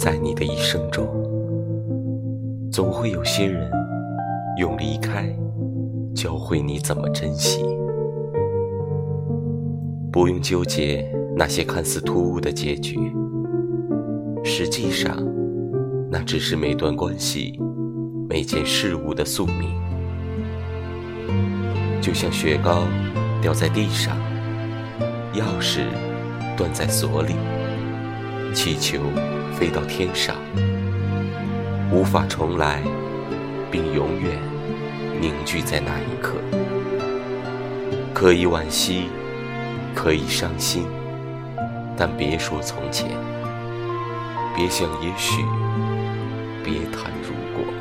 在你的一生中，总会有些人用离开教会你怎么珍惜。不用纠结那些看似突兀的结局，实际上，那只是每段关系、每件事物的宿命。就像雪糕掉在地上，钥匙断在锁里，气球飞到天上，无法重来，并永远凝聚在那一刻。可以惋惜，可以伤心，但别说从前，别想也许，别谈如果。